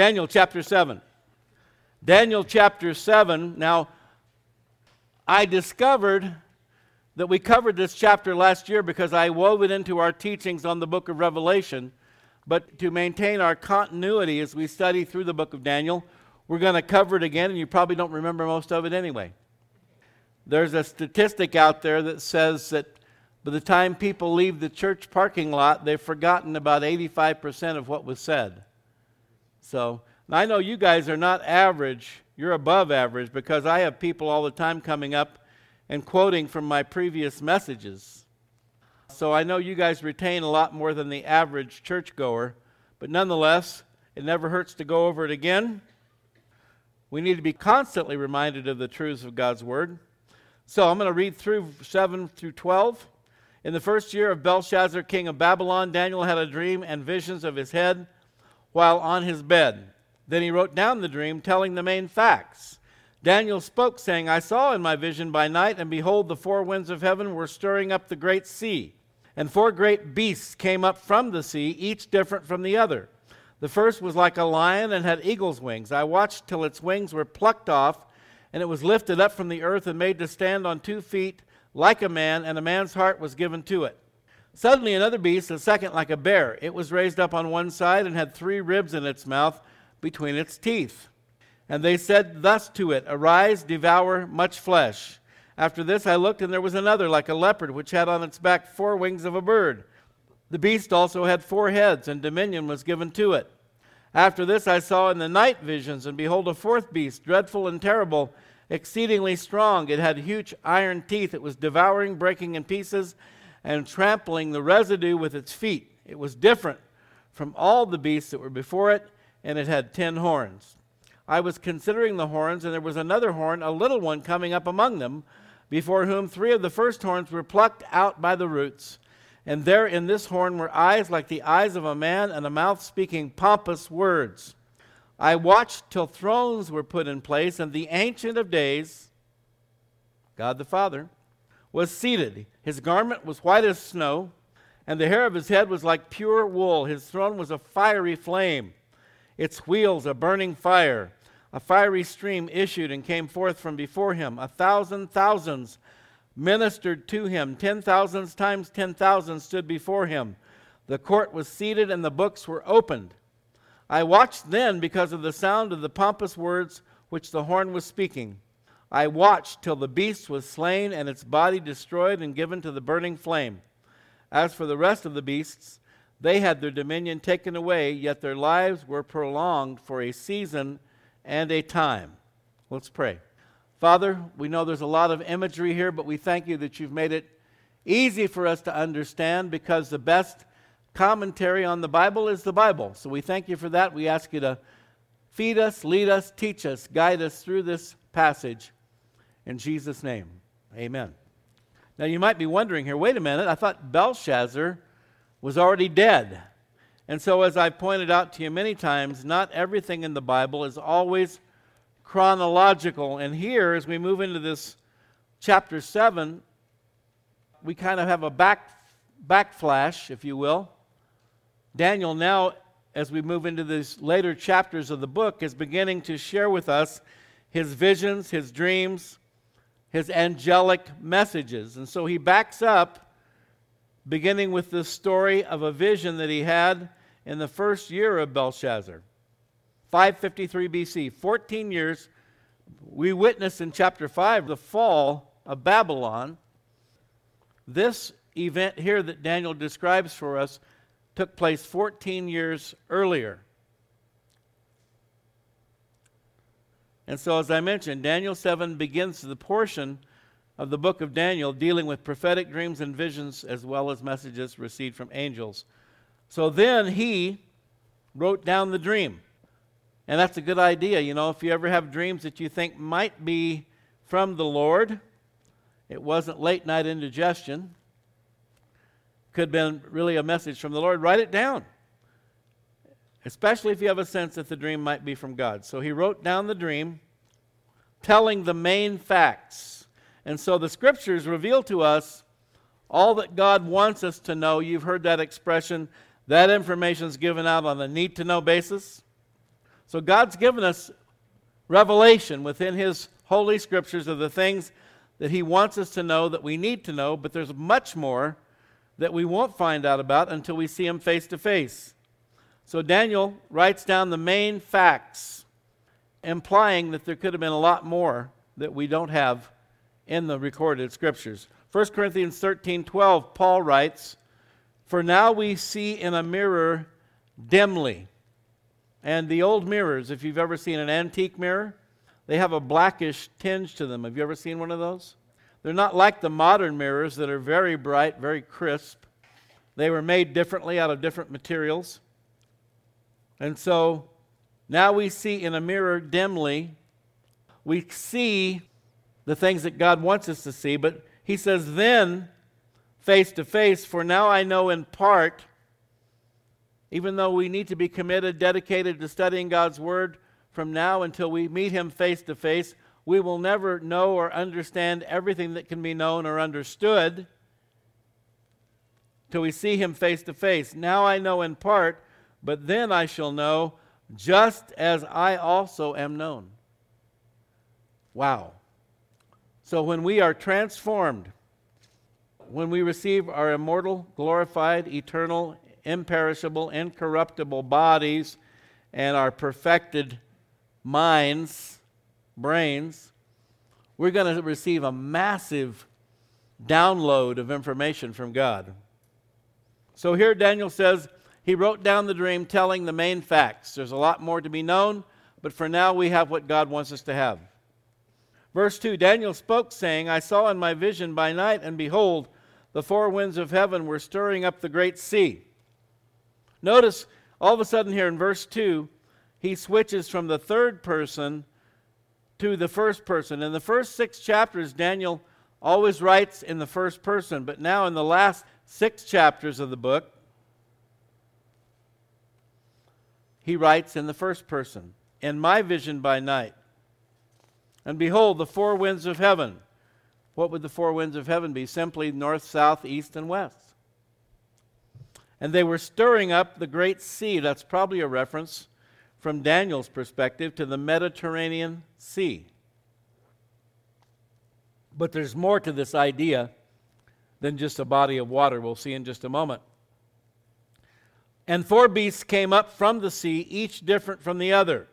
Daniel chapter 7. Daniel chapter 7. Now, I discovered that we covered this chapter last year because I wove it into our teachings on the book of Revelation. But to maintain our continuity as we study through the book of Daniel, we're going to cover it again, and you probably don't remember most of it anyway. There's a statistic out there that says that by the time people leave the church parking lot, they've forgotten about 85% of what was said. So, I know you guys are not average, you're above average because I have people all the time coming up and quoting from my previous messages. So I know you guys retain a lot more than the average churchgoer, but nonetheless, it never hurts to go over it again. We need to be constantly reminded of the truths of God's Word. So I'm going to read through 7 through 12. In the first year of Belshazzar, king of Babylon, Daniel had a dream and visions of his head while on his bed. Then he wrote down the dream, telling the main facts. Daniel spoke, saying, I saw in my vision by night, and behold, the four winds of heaven were stirring up the great sea. And four great beasts came up from the sea, each different from the other. The first was like a lion and had eagle's wings. I watched till its wings were plucked off, and it was lifted up from the earth and made to stand on two feet like a man, and a man's heart was given to it. Suddenly, another beast, a second like a bear, it was raised up on one side and had three ribs in its mouth between its teeth. And they said thus to it Arise, devour much flesh. After this I looked, and there was another like a leopard, which had on its back four wings of a bird. The beast also had four heads, and dominion was given to it. After this I saw in the night visions, and behold, a fourth beast, dreadful and terrible, exceedingly strong. It had huge iron teeth. It was devouring, breaking in pieces, and trampling the residue with its feet. It was different from all the beasts that were before it, and it had ten horns. I was considering the horns, and there was another horn, a little one, coming up among them, before whom three of the first horns were plucked out by the roots. And there in this horn were eyes like the eyes of a man, and a mouth speaking pompous words. I watched till thrones were put in place, and the Ancient of Days, God the Father, was seated. His garment was white as snow, and the hair of his head was like pure wool. His throne was a fiery flame, its wheels a burning fire. A fiery stream issued and came forth from before him. A thousand thousands ministered to him. Ten thousands times ten thousand stood before him. The court was seated and the books were opened. I watched then because of the sound of the pompous words which the horn was speaking. I watched till the beast was slain and its body destroyed and given to the burning flame. As for the rest of the beasts, they had their dominion taken away, yet their lives were prolonged for a season and a time. Let's pray. Father, we know there's a lot of imagery here, but we thank you that you've made it easy for us to understand because the best commentary on the Bible is the Bible. So we thank you for that. We ask you to feed us, lead us, teach us, guide us through this passage. In Jesus' name, amen. Now you might be wondering here wait a minute, I thought Belshazzar was already dead. And so, as I've pointed out to you many times, not everything in the Bible is always chronological. And here, as we move into this chapter 7, we kind of have a back, backflash, if you will. Daniel, now, as we move into these later chapters of the book, is beginning to share with us his visions, his dreams, his angelic messages. And so he backs up, beginning with the story of a vision that he had in the first year of Belshazzar, 553 BC, 14 years. We witness in chapter 5 the fall of Babylon. This event here that Daniel describes for us took place 14 years earlier. And so, as I mentioned, Daniel 7 begins the portion of the book of Daniel dealing with prophetic dreams and visions as well as messages received from angels. So then he wrote down the dream. And that's a good idea. You know, if you ever have dreams that you think might be from the Lord, it wasn't late night indigestion, could have been really a message from the Lord, write it down. Especially if you have a sense that the dream might be from God. So he wrote down the dream, telling the main facts. And so the scriptures reveal to us all that God wants us to know. You've heard that expression that information is given out on a need to know basis. So God's given us revelation within His holy scriptures of the things that He wants us to know that we need to know, but there's much more that we won't find out about until we see Him face to face. So Daniel writes down the main facts, implying that there could have been a lot more that we don't have in the recorded scriptures. 1 Corinthians 13 12, Paul writes, For now we see in a mirror dimly. And the old mirrors, if you've ever seen an antique mirror, they have a blackish tinge to them. Have you ever seen one of those? They're not like the modern mirrors that are very bright, very crisp. They were made differently out of different materials. And so now we see in a mirror dimly. We see the things that God wants us to see, but he says, then face to face, for now I know in part even though we need to be committed, dedicated to studying God's Word from now until we meet Him face to face, we will never know or understand everything that can be known or understood till we see Him face to face. Now I know in part, but then I shall know just as I also am known. Wow. So when we are transformed, when we receive our immortal, glorified, eternal, imperishable, incorruptible bodies and our perfected minds, brains, we're going to receive a massive download of information from God. So here Daniel says he wrote down the dream telling the main facts. There's a lot more to be known, but for now we have what God wants us to have. Verse 2 Daniel spoke, saying, I saw in my vision by night, and behold, the four winds of heaven were stirring up the great sea. Notice all of a sudden here in verse 2, he switches from the third person to the first person. In the first six chapters, Daniel always writes in the first person, but now in the last six chapters of the book, he writes in the first person. In my vision by night. And behold, the four winds of heaven. What would the four winds of heaven be? Simply north, south, east, and west and they were stirring up the great sea. That's probably a reference from Daniel's perspective to the Mediterranean Sea. But there's more to this idea than just a body of water. We'll see in just a moment. And four beasts came up from the sea, each different from the other.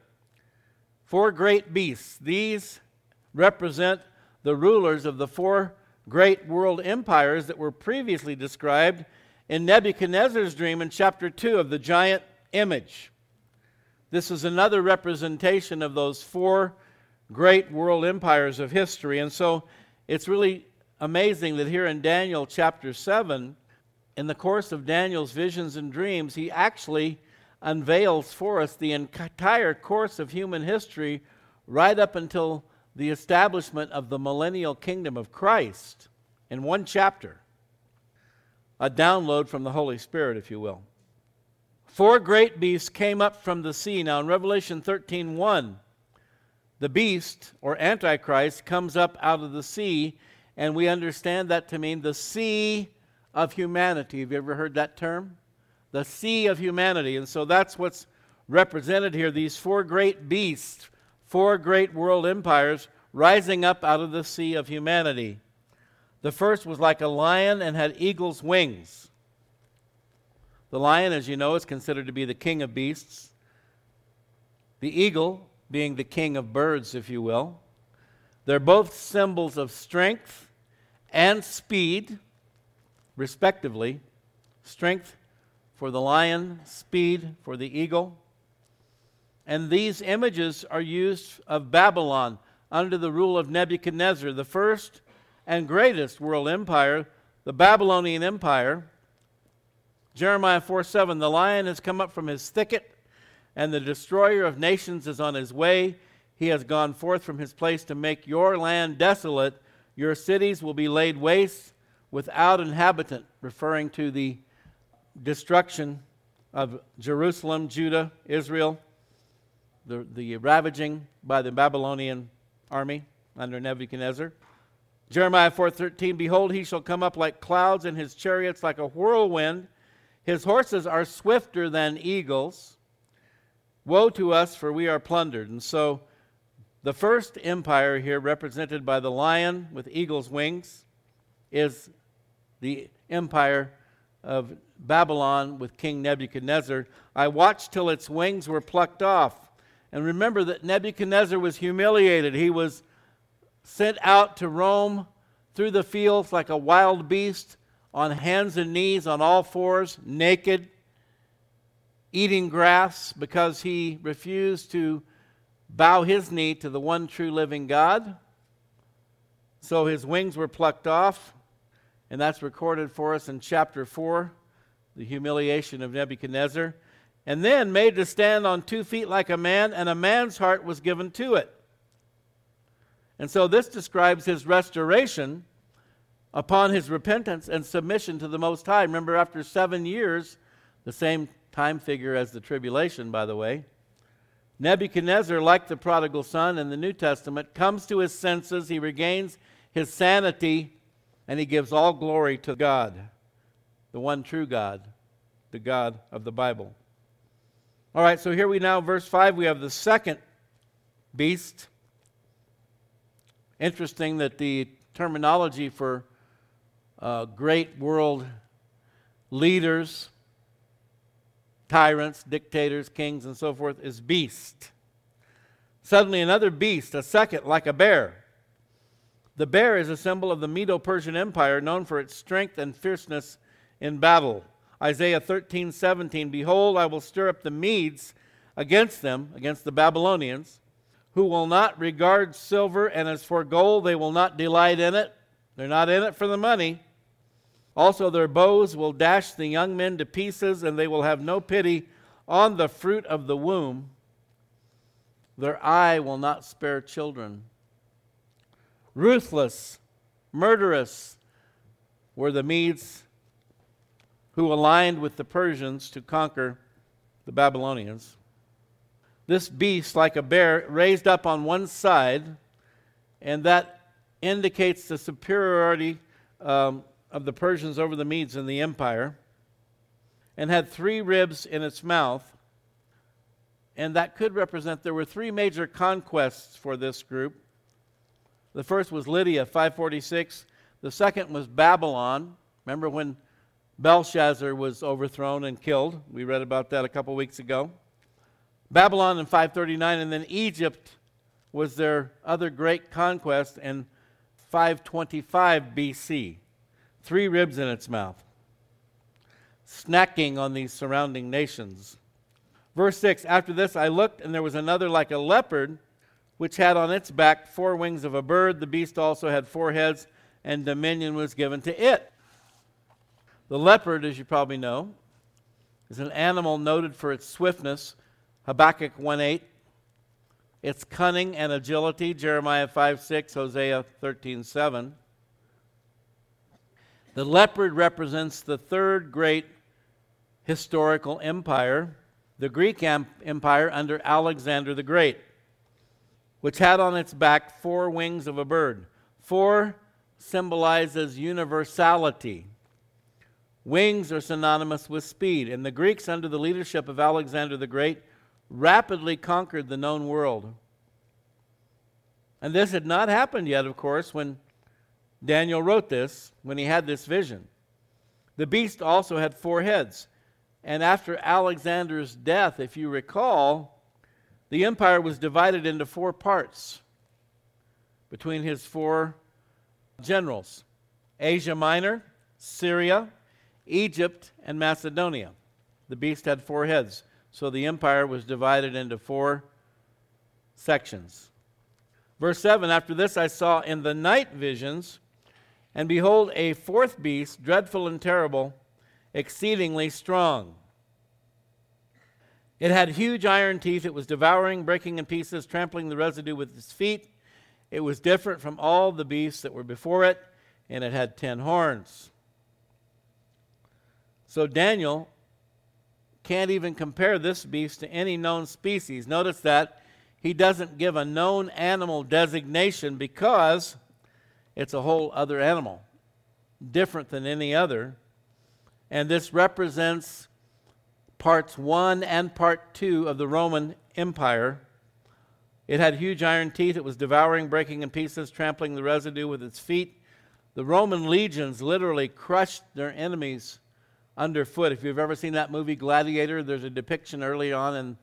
Four great beasts. These represent the rulers of the four great world empires that were previously described in Nebuchadnezzar's dream in chapter 2 of the giant image. This is another representation of those four great world empires of history. And so it's really amazing that here in Daniel chapter 7, in the course of Daniel's visions and dreams, he actually unveils for us the entire course of human history right up until the establishment of the millennial kingdom of Christ in one chapter a download from the Holy Spirit, if you will. Four great beasts came up from the sea. Now, in Revelation 13 1, the beast, or Antichrist, comes up out of the sea, and we understand that to mean the sea of humanity. Have you ever heard that term? The sea of humanity. And so that's what's represented here these four great beasts, four great world empires rising up out of the sea of humanity. The first was like a lion and had eagle's wings. The lion, as you know, is considered to be the king of beasts. The eagle being the king of birds, if you will. They're both symbols of strength and speed, respectively. Strength for the lion, speed for the eagle. And these images are used of Babylon under the rule of Nebuchadnezzar, the first and greatest world empire, the Babylonian Empire. Jeremiah 4 7, the lion has come up from his thicket, and the destroyer of nations is on his way. He has gone forth from his place to make your land desolate. Your cities will be laid waste without inhabitant, referring to the destruction of Jerusalem, Judah, Israel, the, the ravaging by the Babylonian army under Nebuchadnezzar. Jeremiah 4:13 Behold he shall come up like clouds and his chariots like a whirlwind his horses are swifter than eagles Woe to us, for we are plundered. And so the first empire here, represented by the lion with eagle's wings, is the empire of Babylon with King Nebuchadnezzar. I watched till its wings were plucked off. And remember that Nebuchadnezzar was humiliated. He was sent out to roam through the fields like a wild beast, on hands and knees, on all fours, naked, eating grass because he refused to bow his knee to the one true living God. So his wings were plucked off, and that's recorded for us in chapter 4, the humiliation of Nebuchadnezzar. And then made to stand on two feet like a man, and a man's heart was given to it. And so this describes his restoration upon his repentance and submission to the Most High. Remember, after seven years, the same time figure as the tribulation, by the way, Nebuchadnezzar, like the prodigal son in the New Testament, comes to his senses, he regains his sanity, and he gives all glory to God, the one true God, the God of the Bible. All right, so here we now, verse 5, we have the second beast. Interesting that the terminology for uh, great world leaders, tyrants, dictators, kings, and so forth is beast. Suddenly, another beast, a second, like a bear. The bear is a symbol of the Medo Persian Empire, known for its strength and fierceness in battle. Isaiah 13, 17 Behold, I will stir up the Medes against them, against the Babylonians, who will not regard silver, and as for gold, they will not delight in it. They're not in it for the money. Also, their bows will dash the young men to pieces, and they will have no pity on the fruit of the womb. Their eye will not spare children. Ruthless, murderous were the Medes who aligned with the Persians to conquer the Babylonians. This beast, like a bear, raised up on one side, and that indicates the superiority um, of the Persians over the Medes in the empire, and had three ribs in its mouth. And that could represent there were three major conquests for this group. The first was Lydia, 546. The second was Babylon. Remember when Belshazzar was overthrown and killed? We read about that a couple weeks ago. Babylon in 539, and then Egypt was their other great conquest in 525 BC three ribs in its mouth, snacking on these surrounding nations. Verse 6 After this I looked, and there was another like a leopard, which had on its back four wings of a bird. The beast also had four heads, and dominion was given to it. The leopard, as you probably know, is an animal noted for its swiftness. Habakkuk 1 8. Its cunning and agility, Jeremiah 5 6, Hosea 13 7. The leopard represents the third great historical empire, the Greek Empire under Alexander the Great, which had on its back four wings of a bird. Four symbolizes universality. Wings are synonymous with speed, and the Greeks, under the leadership of Alexander the Great, rapidly conquered the known world. And this had not happened yet, of course, when Daniel wrote this when he had this vision. The beast also had four heads. And after Alexander's death, if you recall, the empire was divided into four parts between his four generals Asia Minor, Syria, Egypt, and Macedonia. The beast had four heads. So the empire was divided into four sections. Verse 7 After this, I saw in the night visions and behold, a fourth beast, dreadful and terrible, exceedingly strong. It had huge iron teeth. It was devouring, breaking in pieces, trampling the residue with its feet. It was different from all the beasts that were before it, and it had ten horns. So Daniel can't even compare this beast to any known species. Notice that he doesn't give a known animal designation because it's a whole other animal, different than any other. And this represents parts one and part two of the Roman Empire. It had huge iron teeth. It was devouring, breaking in pieces, trampling the residue with its feet. The Roman legions literally crushed their enemies underfoot. If you've ever seen that movie Gladiator, there's a depiction early on in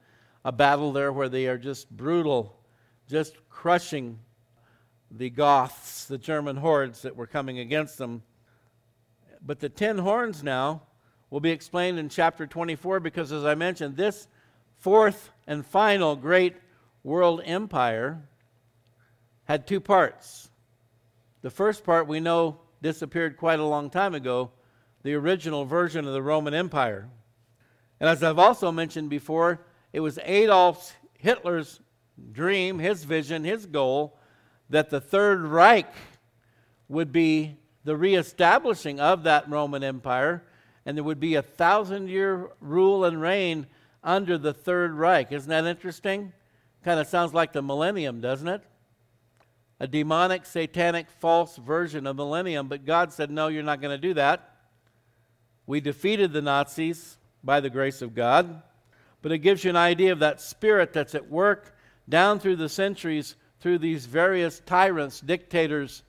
a battle there where they are just brutal, just crushing the Goths, the German hordes that were coming against them. But the ten horns now will be explained in chapter 24 because, as I mentioned, this fourth and final great world empire had two parts. The first part we know disappeared quite a long time ago, the original version of the Roman Empire. And as I've also mentioned before, it was Adolf Hitler's dream, his vision, his goal that the Third Reich would be the reestablishing of that Roman Empire, and there would be a thousand year rule and reign under the Third Reich. Isn't that interesting? Kind of sounds like the millennium, doesn't it? A demonic, satanic, false version of millennium, but God said, No, you're not going to do that. We defeated the Nazis by the grace of God, but it gives you an idea of that spirit that's at work down through the centuries through these various tyrants, dictators,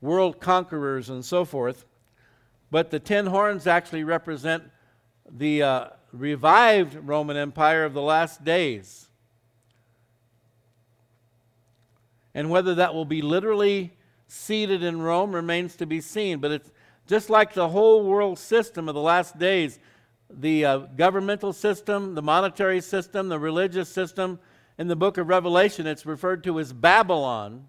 world conquerors, and so forth. But the ten horns actually represent the uh, revived Roman Empire of the last days. And whether that will be literally seated in Rome remains to be seen. But it's just like the whole world system of the last days the uh, governmental system, the monetary system, the religious system, in the book of Revelation, it's referred to as Babylon.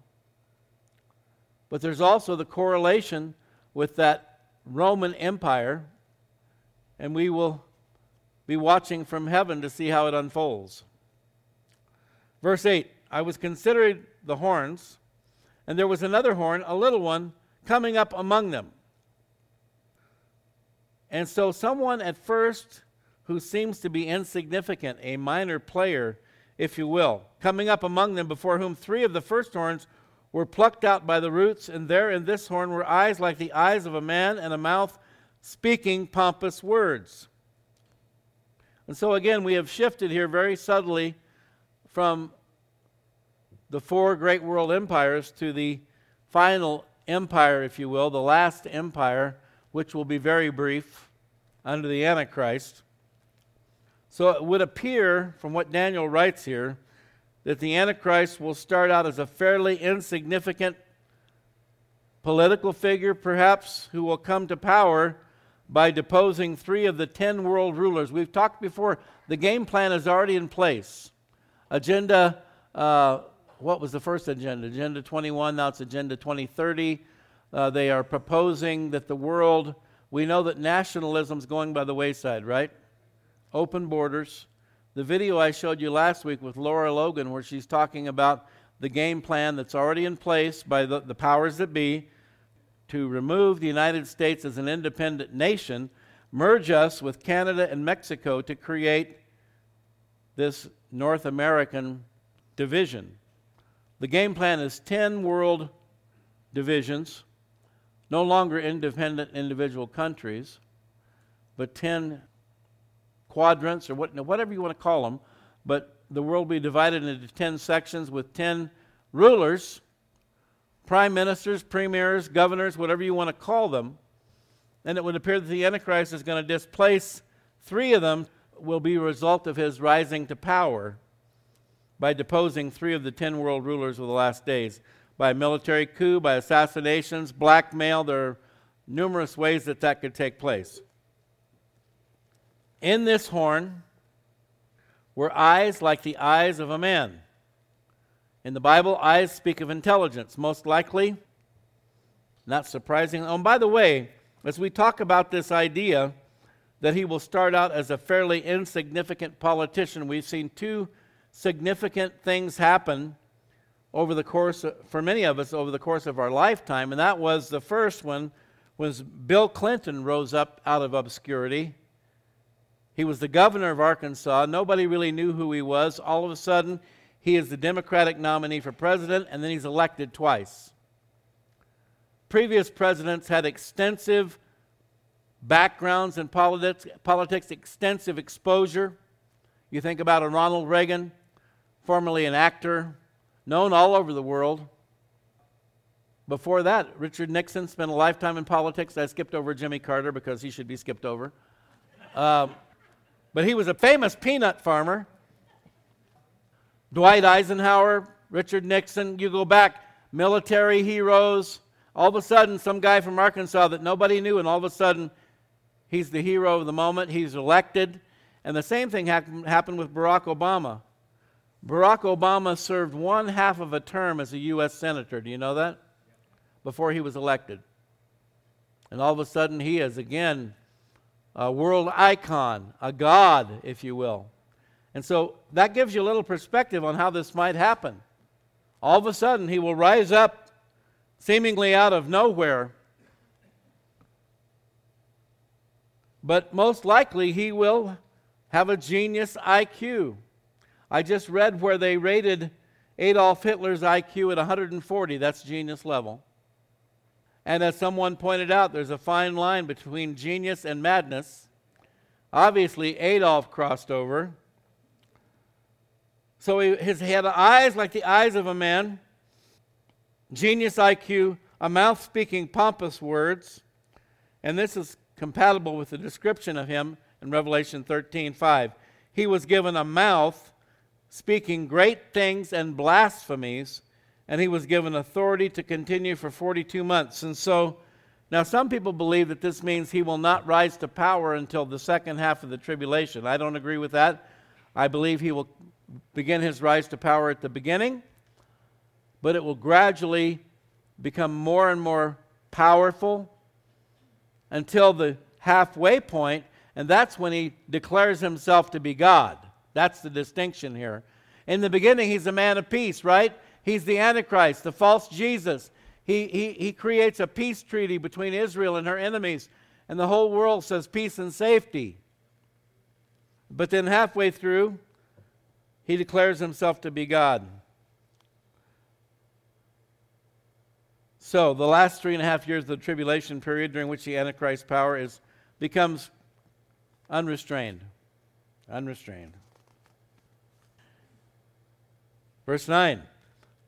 But there's also the correlation with that Roman Empire, and we will be watching from heaven to see how it unfolds. Verse 8 I was considering the horns, and there was another horn, a little one, coming up among them. And so, someone at first who seems to be insignificant, a minor player, if you will, coming up among them, before whom three of the first horns were plucked out by the roots, and there in this horn were eyes like the eyes of a man, and a mouth speaking pompous words. And so, again, we have shifted here very subtly from the four great world empires to the final empire, if you will, the last empire, which will be very brief under the Antichrist. So it would appear, from what Daniel writes here, that the Antichrist will start out as a fairly insignificant political figure, perhaps, who will come to power by deposing three of the ten world rulers. We've talked before, the game plan is already in place. Agenda, uh, what was the first agenda? Agenda 21, now it's Agenda 2030. Uh, they are proposing that the world, we know that nationalism is going by the wayside, right? open borders. The video I showed you last week with Lara Logan, where she's talking about the game plan that's already in place by the, the powers that be to remove the United States as an independent nation, merge us with Canada and Mexico to create this North American division. The game plan is 10 world divisions, no longer independent individual countries, but 10 quadrants or what, whatever you want to call them, but the world will be divided into 10 sections with 10 rulers, prime ministers, premiers, governors, whatever you want to call them. And it would appear that the Antichrist is going to displace three of them, will be a result of his rising to power by deposing three of the 10 world rulers of the last days by military coup, by assassinations, blackmail. There are numerous ways that that could take place. In this horn were eyes like the eyes of a man. In the Bible, eyes speak of intelligence, most likely. Not surprising. Oh, and by the way, as we talk about this idea that he will start out as a fairly insignificant politician, we've seen two significant things happen over the course, of, for many of us, over the course of our lifetime. And that was the first one was Bill Clinton rose up out of obscurity he was the governor of Arkansas. Nobody really knew who he was. All of a sudden, he is the Democratic nominee for president, and then he's elected twice. Previous presidents had extensive backgrounds in politics, politics, extensive exposure. You think about a Ronald Reagan, formerly an actor, known all over the world. Before that, Richard Nixon spent a lifetime in politics. I skipped over Jimmy Carter because he should be skipped over. Um, but he was a famous peanut farmer. Dwight Eisenhower, Richard Nixon, you go back, military heroes. All of a sudden, some guy from Arkansas that nobody knew, and all of a sudden, he's the hero of the moment. He's elected. And the same thing happened with Barack Obama. Barack Obama served one half of a term as a U.S. Senator. Do you know that? Before he was elected. And all of a sudden, he is again a world icon, a god, if you will. And so that gives you a little perspective on how this might happen. All of a sudden, he will rise up seemingly out of nowhere. But most likely, he will have a genius IQ. I just read where they rated Adolf Hitler's IQ at 140. That's genius level. And as someone pointed out, there's a fine line between genius and madness. Obviously, Adolf crossed over. So he, his, he had eyes like the eyes of a man, genius IQ, a mouth speaking pompous words, and this is compatible with the description of him in Revelation 13 5. He was given a mouth speaking great things and blasphemies, and he was given authority to continue for 42 months. And so, now some people believe that this means he will not rise to power until the second half of the tribulation. I don't agree with that. I believe he will begin his rise to power at the beginning, but it will gradually become more and more powerful until the halfway point, and that's when he declares himself to be God. That's the distinction here. In the beginning, he's a man of peace, right? He's the Antichrist, the false Jesus. He, he, he creates a peace treaty between Israel and her enemies, and the whole world says peace and safety. But then, halfway through, he declares himself to be God. So, the last three and a half years of the tribulation period during which the Antichrist power is, becomes unrestrained. Unrestrained. Verse 9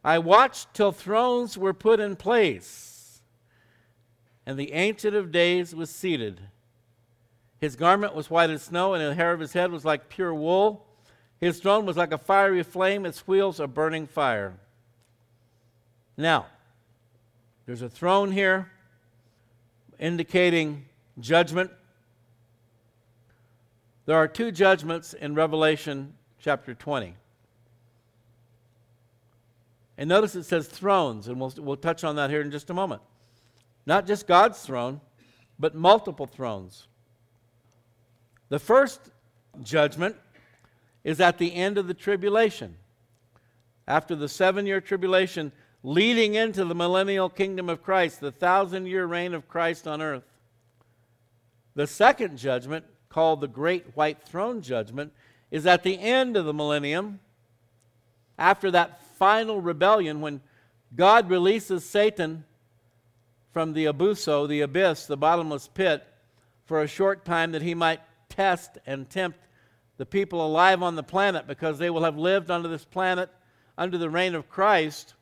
I watched till thrones were put in place, and the Ancient of Days was seated. His garment was white as snow, and the hair of his head was like pure wool. His throne was like a fiery flame, its wheels a burning fire. Now, there's a throne here indicating judgment. There are two judgments in Revelation chapter 20. And notice it says thrones, and we'll, we'll touch on that here in just a moment. Not just God's throne, but multiple thrones. The first judgment is at the end of the tribulation. After the seven year tribulation, leading into the millennial kingdom of Christ, the thousand year reign of Christ on earth. The second judgment, called the Great White Throne Judgment, is at the end of the millennium, after that final rebellion when God releases Satan from the abuso, the abyss, the bottomless pit, for a short time that he might test and tempt the people alive on the planet because they will have lived under this planet under the reign of Christ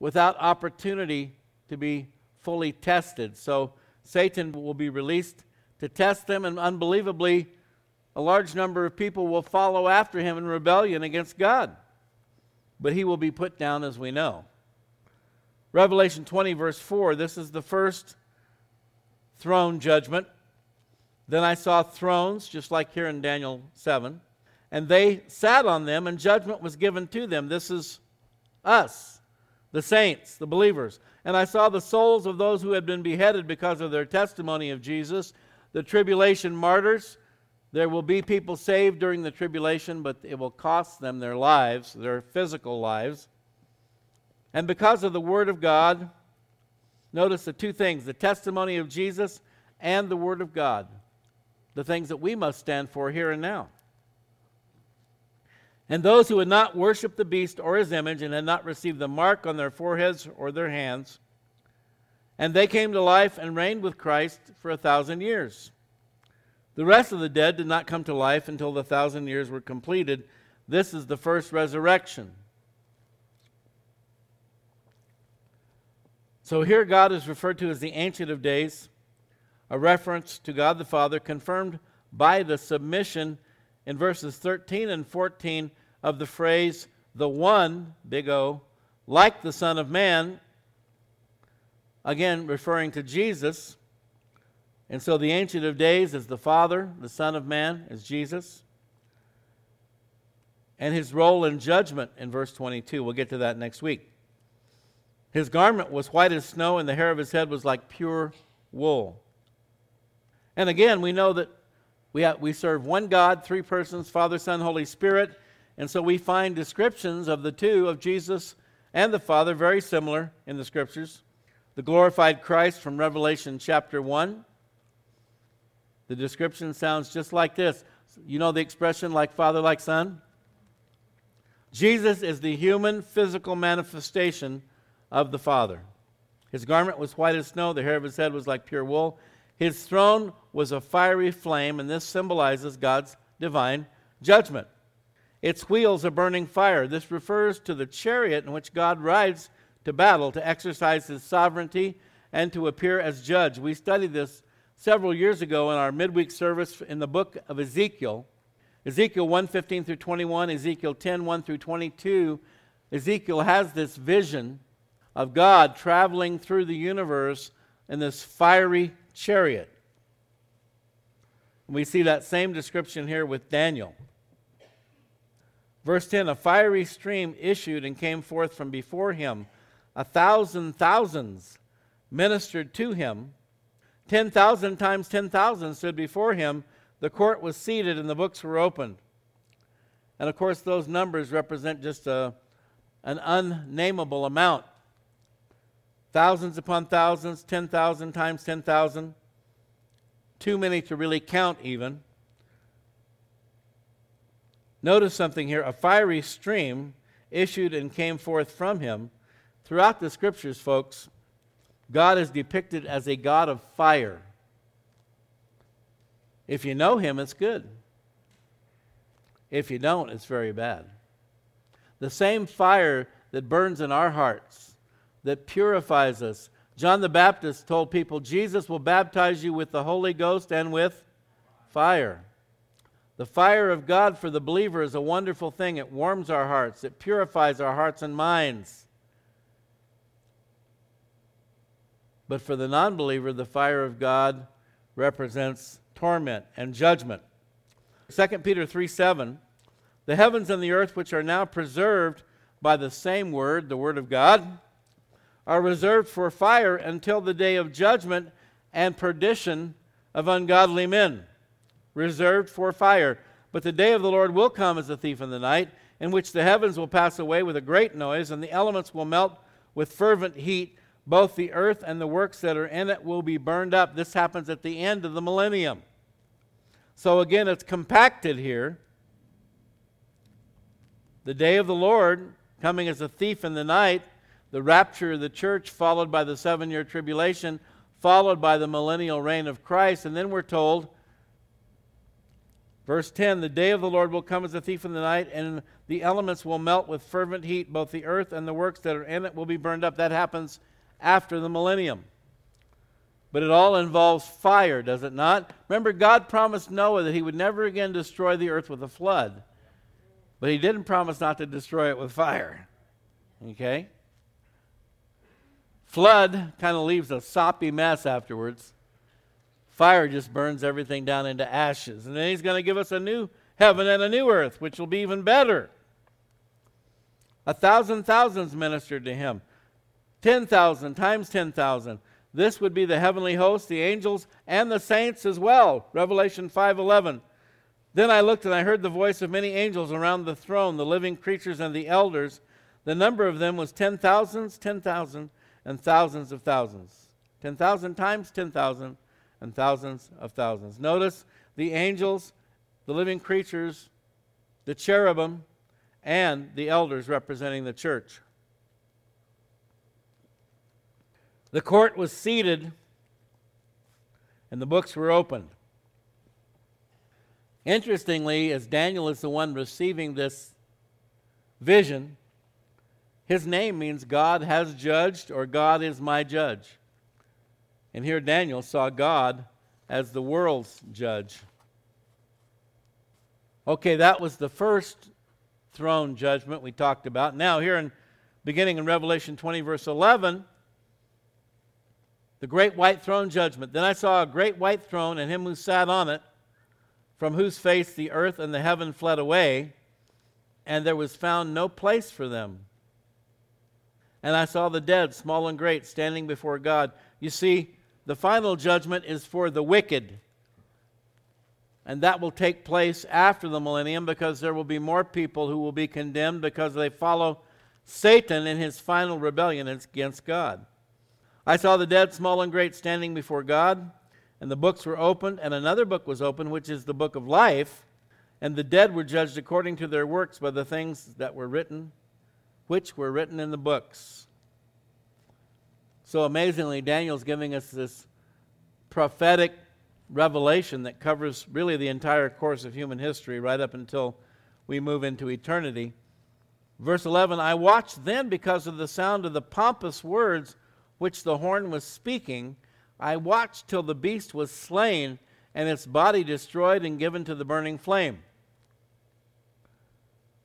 without opportunity to be fully tested. So Satan will be released to test them, and unbelievably, a large number of people will follow after him in rebellion against God but he will be put down as we know. Revelation 20, verse 4 this is the first throne judgment. Then I saw thrones, just like here in Daniel 7, and they sat on them, and judgment was given to them. This is us, the saints, the believers. And I saw the souls of those who had been beheaded because of their testimony of Jesus, the tribulation martyrs there will be people saved during the tribulation, but it will cost them their lives, their physical lives. And because of the Word of God, notice the two things the testimony of Jesus and the Word of God, the things that we must stand for here and now. And those who had not worshiped the beast or his image and had not received the mark on their foreheads or their hands, And they came to life and reigned with Christ for a thousand years. The rest of the dead did not come to life until the thousand years were completed. This is the first resurrection. So here God is referred to as the Ancient of Days, a reference to God the Father confirmed by the submission in verses 13 and 14 of the phrase, the one, big O, like the Son of Man, again referring to Jesus. And so the Ancient of Days is the Father, the Son of Man is Jesus. And his role in judgment in verse 22. We'll get to that next week. His garment was white as snow, and the hair of his head was like pure wool. And again, we know that we, have, we serve one God, three persons Father, Son, Holy Spirit. And so we find descriptions of the two, of Jesus and the Father, very similar in the scriptures. The glorified Christ from Revelation chapter 1. The description sounds just like this. You know the expression like Father, like Son? Jesus is the human physical manifestation of the Father. His garment was white as snow, the hair of his head was like pure wool. His throne was a fiery flame, and this symbolizes God's divine judgment. Its wheels are burning fire. This refers to the chariot in which God rides to battle to exercise his sovereignty and to appear as judge. We studied this several years ago in our midweek service in the book of Ezekiel. Ezekiel 1 15 through 21, Ezekiel 10 1 through 22. Ezekiel has this vision of God traveling through the universe in this fiery chariot. We see that same description here with Daniel. Verse 10 A fiery stream issued and came forth from before him. A thousand thousands ministered to him. 10,000 times 10,000 stood before him. The court was seated and the books were opened. And of course, those numbers represent just a, an unnameable amount. Thousands upon thousands, 10,000 times 10,000. Too many to really count, even. Notice something here a fiery stream issued and came forth from him. Throughout the scriptures, folks, God is depicted as a God of fire. If you know him, it's good. If you don't, it's very bad. The same fire that burns in our hearts that purifies us. John the Baptist told people Jesus will baptize you with the Holy Ghost and with fire. The fire of God for the believer is a wonderful thing. It warms our hearts, it purifies our hearts and minds. But for the non believer, the fire of God represents torment and judgment. 2 Peter 3 7 The heavens and the earth, which are now preserved by the same word, the word of God, are reserved for fire until the day of judgment and perdition of ungodly men. Reserved for fire. But the day of the Lord will come as a thief in the night, in which the heavens will pass away with a great noise, and the elements will melt with fervent heat. Both the earth and the works that are in it will be burned up. This happens at the end of the millennium. So again, it's compacted here. The day of the Lord coming as a thief in the night the rapture of the church, followed by the seven year tribulation, followed by the millennial reign of Christ. And then we're told, verse 10 the day of the Lord will come as a thief in the night, and the elements will melt with fervent heat. Both the earth and the works that are in it will be burned up. That happens after the millennium. But it all involves fire, does it not? Remember, God promised Noah that he would never again destroy the earth with a flood. But he didn't promise not to destroy it with fire. Okay? Flood kind of leaves a soppy mess afterwards. Fire just burns everything down into ashes. And then he's going to give us a new heaven and a new earth, which will be even better. A thousand thousands ministered to him. 10,000 times 10,000. This would be the heavenly host, the angels, and the saints as well. Revelation 5:11. Then I looked and I heard the voice of many angels around the throne, the living creatures and the elders. The number of them was 10,000s, 10,000, and thousands of thousands. 10,000 times 10,000 and thousands of thousands. Notice the angels, the living creatures, the cherubim, and the elders representing the church. The court was seated and the books were opened. Interestingly, as Daniel is the one receiving this vision, his name means God has judged or God is my judge. And here Daniel saw God as the world's judge. Okay, that was the first throne judgment we talked about. Now, here in beginning in Revelation 20, verse 11, the great white throne judgment. Then I saw a great white throne and him who sat on it, from whose face the earth and the heaven fled away, and there was found no place for them. And I saw the dead, small and great, standing before God. You see, the final judgment is for the wicked. And that will take place after the millennium because there will be more people who will be condemned because they follow Satan in his final rebellion against God. I saw the dead, small and great, standing before God, and the books were opened, and another book was opened, which is the book of life. And the dead were judged according to their works by the things that were written, which were written in the books. So amazingly, Daniel's giving us this prophetic revelation that covers really the entire course of human history right up until we move into eternity. Verse 11 I watched then because of the sound of the pompous words which the horn was speaking, I watched till the beast was slain and its body destroyed and given to the burning flame.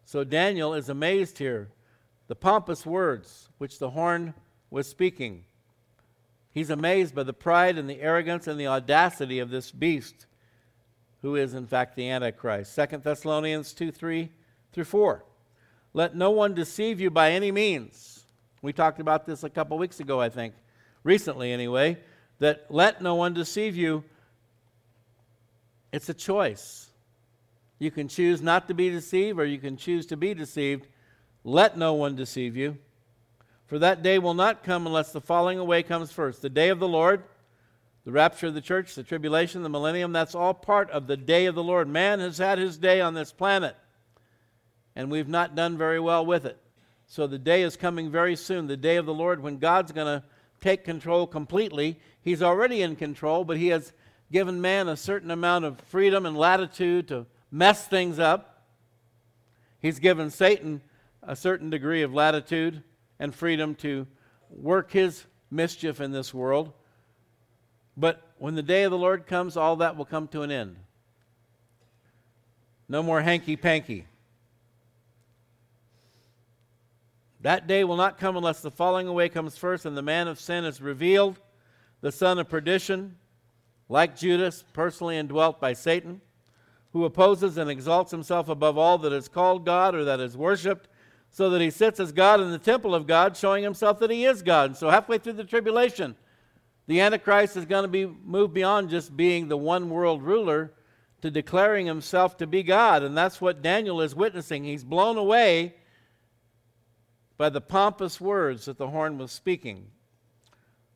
So Daniel is amazed here. The pompous words which the horn was speaking. He's amazed by the pride and the arrogance and the audacity of this beast, who is in fact the Antichrist. 2 Thessalonians 2 3 through 4. Let no one deceive you by any means we talked about this a couple weeks ago, I think, recently anyway, that let no one deceive you. It's a choice. You can choose not to be deceived or you can choose to be deceived. Let no one deceive you. For that day will not come unless the falling away comes first. The day of the Lord, the rapture of the church, the tribulation, the millennium, that's all part of the day of the Lord. Man has had his day on this planet, and we've not done very well with it. So the day is coming very soon, the day of the Lord, when God's going to take control completely. He's already in control, but He has given man a certain amount of freedom and latitude to mess things up. He's given Satan a certain degree of latitude and freedom to work his mischief in this world. But when the day of the Lord comes, all that will come to an end. No more hanky panky. That day will not come unless the falling away comes first and the man of sin is revealed, the son of perdition, like Judas, personally indwelt by Satan, who opposes and exalts himself above all that is called God or that is worshiped, so that he sits as God in the temple of God, showing himself that he is God. And so, halfway through the tribulation, the Antichrist is going to be moved beyond just being the one world ruler to declaring himself to be God. And that's what Daniel is witnessing. He's blown away by the pompous words that the horn was speaking.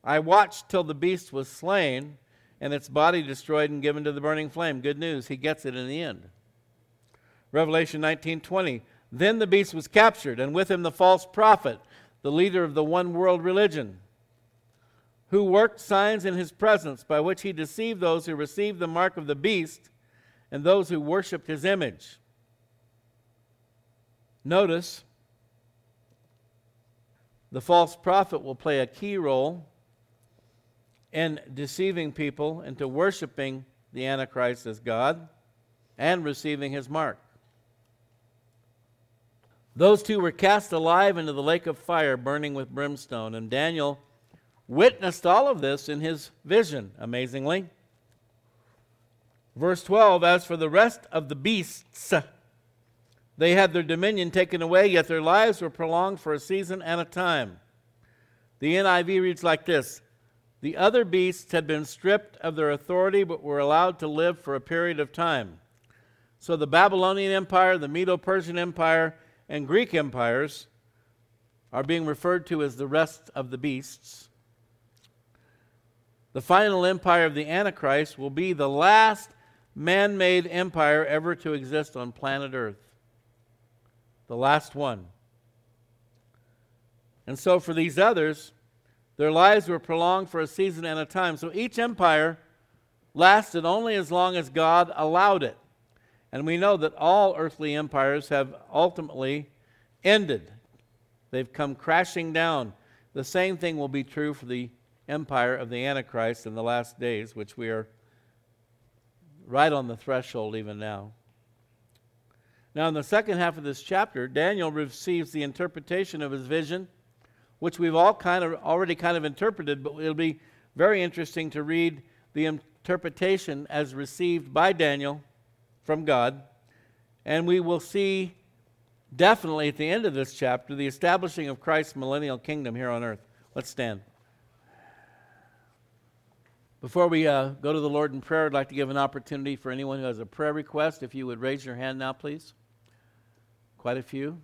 I watched till the beast was slain and its body destroyed and given to the burning flame. Good news, he gets it in the end. Revelation 19:20. Then the beast was captured and with him the false prophet, the leader of the one world religion, who worked signs in his presence by which he deceived those who received the mark of the beast and those who worshiped his image. Notice the false prophet will play a key role in deceiving people into worshiping the Antichrist as God and receiving his mark. Those two were cast alive into the lake of fire burning with brimstone, and Daniel witnessed all of this in his vision, amazingly. Verse 12 As for the rest of the beasts, they had their dominion taken away, yet their lives were prolonged for a season and a time. The NIV reads like this The other beasts had been stripped of their authority, but were allowed to live for a period of time. So the Babylonian Empire, the Medo Persian Empire, and Greek empires are being referred to as the rest of the beasts. The final empire of the Antichrist will be the last man made empire ever to exist on planet Earth the last one. And so for these others, Their lives were prolonged for a season and a time. So each empire lasted only as long as God allowed it. And we know that all earthly empires have ultimately ended, they've come crashing down. The same thing will be true for the empire of the Antichrist in the last days, which we are right on the threshold even now. Now, in the second half of this chapter, Daniel receives the interpretation of his vision, which we've all kind of already kind of interpreted, but it'll be very interesting to read the interpretation as received by Daniel from God. And we will see definitely at the end of this chapter the establishing of Christ's millennial kingdom here on earth. Let's stand. Before we uh, go to the Lord in prayer, I'd like to give an opportunity for anyone who has a prayer request. If you would raise your hand now, please. Quite a few.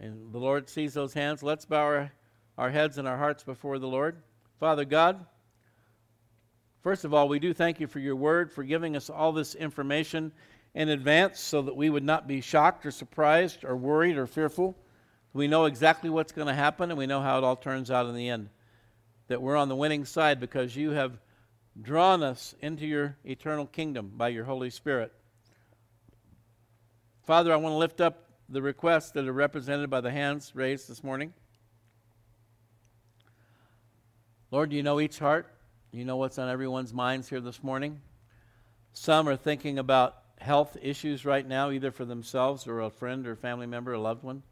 And the Lord sees those hands. Let's bow our, our heads and our hearts before the Lord. Father God, first of all, we do thank you for your word, for giving us all this information in advance so that we would not be shocked or surprised or worried or fearful. We know exactly what's going to happen and we know how it all turns out in the end that we're on the winning side because you have drawn us into your eternal kingdom by your Holy Spirit. Father, I want to lift up the requests that are represented by the hands raised this morning. Lord, you know each heart. You know what's on everyone's minds here this morning. Some are thinking about health issues right now, either for themselves or a friend or family member, a loved one.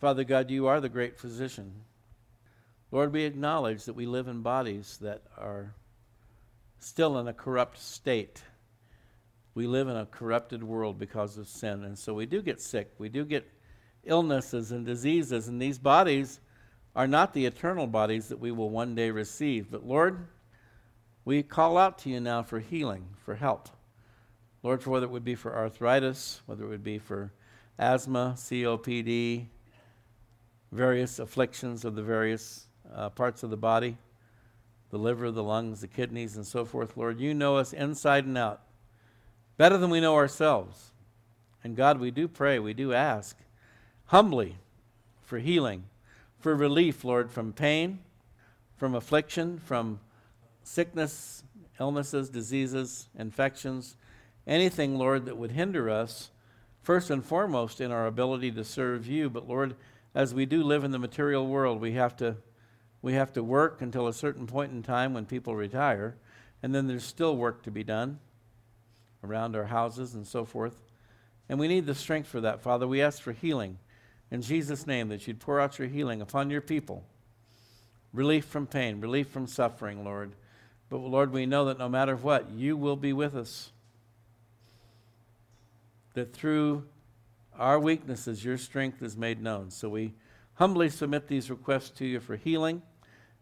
Father God, you are the great physician. Lord, we acknowledge that we live in bodies that are still in a corrupt state. We live in a corrupted world because of sin. And so we do get sick. We do get illnesses and diseases. And these bodies are not the eternal bodies that we will one day receive. But Lord, we call out to you now for healing, for help. Lord, for whether it would be for arthritis, whether it would be for asthma, COPD, various afflictions of the various uh, parts of the body the liver, the lungs, the kidneys, and so forth. Lord, you know us inside and out better than we know ourselves. And God, we do pray, we do ask humbly for healing, for relief, Lord, from pain, from affliction, from sickness, illnesses, diseases, infections, anything, Lord, that would hinder us, first and foremost, in our ability to serve you. But, Lord, as we do live in the material world, we have to we have to work until a certain point in time when people retire, and then there's still work to be done around our houses and so forth. And we need the strength for that, Father. We ask for healing in Jesus' name that you'd pour out your healing upon your people. Relief from pain, relief from suffering, Lord. But Lord, we know that no matter what, you will be with us. That through our weaknesses, your strength is made known. So we humbly submit these requests to you for healing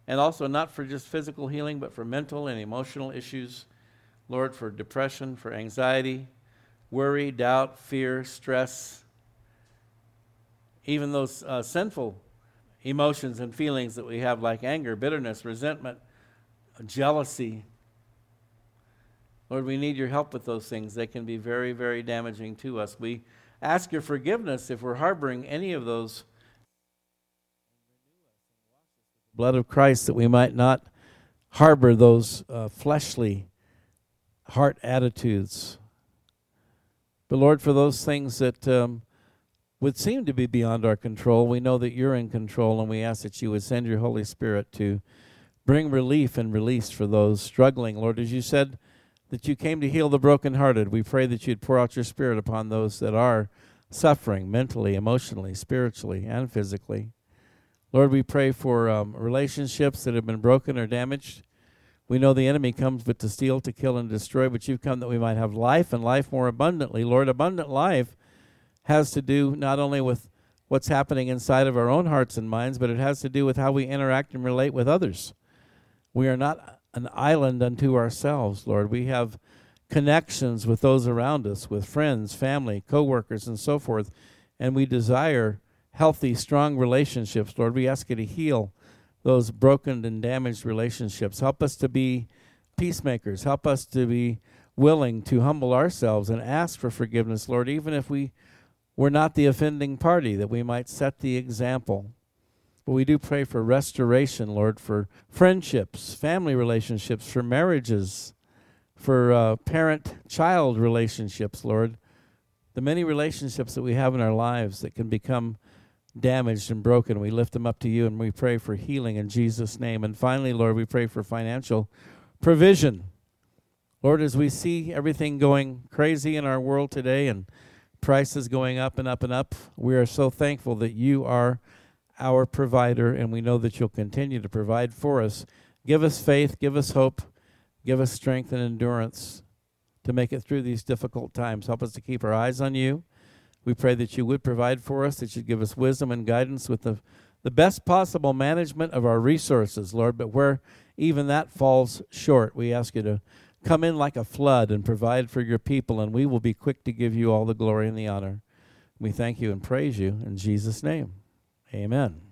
and also not for just physical healing, but for mental and emotional issues. Lord, for depression, for anxiety, worry, doubt, fear, stress, even those uh, sinful emotions and feelings that we have, like anger, bitterness, resentment, jealousy. Lord, we need your help with those things. They can be very, very damaging to us. We ask your forgiveness if we're harboring any of those blood of Christ that we might not harbor those uh, fleshly heart attitudes. But Lord, for those things that um, would seem to be beyond our control, we know that you're in control, and we ask that you would send your Holy Spirit to bring relief and release for those struggling. Lord, as you said that you came to heal the brokenhearted, we pray that you'd pour out your Spirit upon those that are suffering mentally, emotionally, spiritually, and physically. Lord, we pray for um, relationships that have been broken or damaged. We know the enemy comes but to steal, to kill, and destroy, but you've come that we might have life and life more abundantly. Lord, abundant life has to do not only with what's happening inside of our own hearts and minds, but it has to do with how we interact and relate with others. We are not an island unto ourselves, Lord. We have connections with those around us, with friends, family, co workers, and so forth, and we desire healthy, strong relationships. Lord, we ask you to heal those broken and damaged relationships. Help us to be peacemakers. Help us to be willing to humble ourselves and ask for forgiveness, Lord, even if we were not the offending party, that we might set the example But we do pray for restoration, Lord, for friendships, family relationships, for marriages, for uh, parent child relationships, Lord. The many relationships that we have in our lives that can become damaged and broken, we lift them up to you and we pray for healing in Jesus' name. And finally, Lord, we pray for financial provision. Lord, as we see everything going crazy in our world today and prices going up and up and up, we are so thankful that you are our provider, and we know that you'll continue to provide for us. Give us faith, give us hope, give us strength and endurance to make it through these difficult times. Help us to keep our eyes on you. We pray that you would provide for us, that you'd give us wisdom and guidance with the, the best possible management of our resources, Lord. But where even that falls short, we ask you to come in like a flood and provide for your people, and we will be quick to give you all the glory and the honor. We thank you and praise you in Jesus' name. Amen.